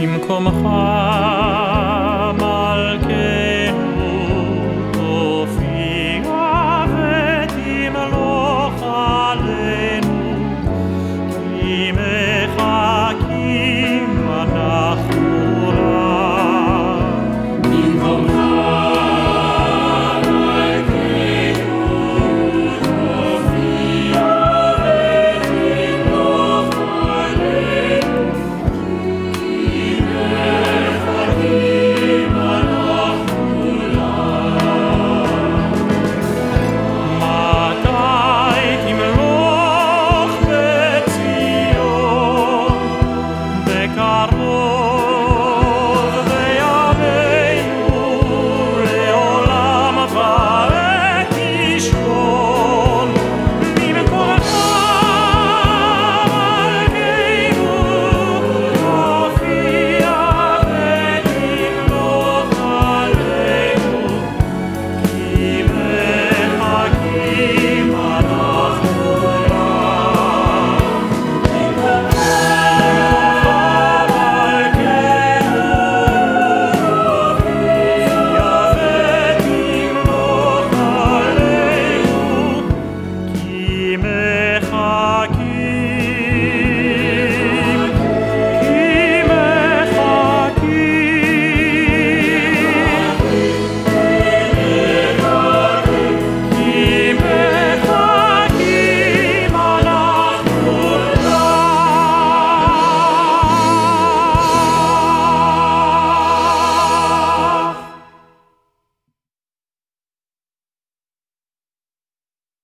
ממקומך מלכנו תופיע ותמלוך עלינו.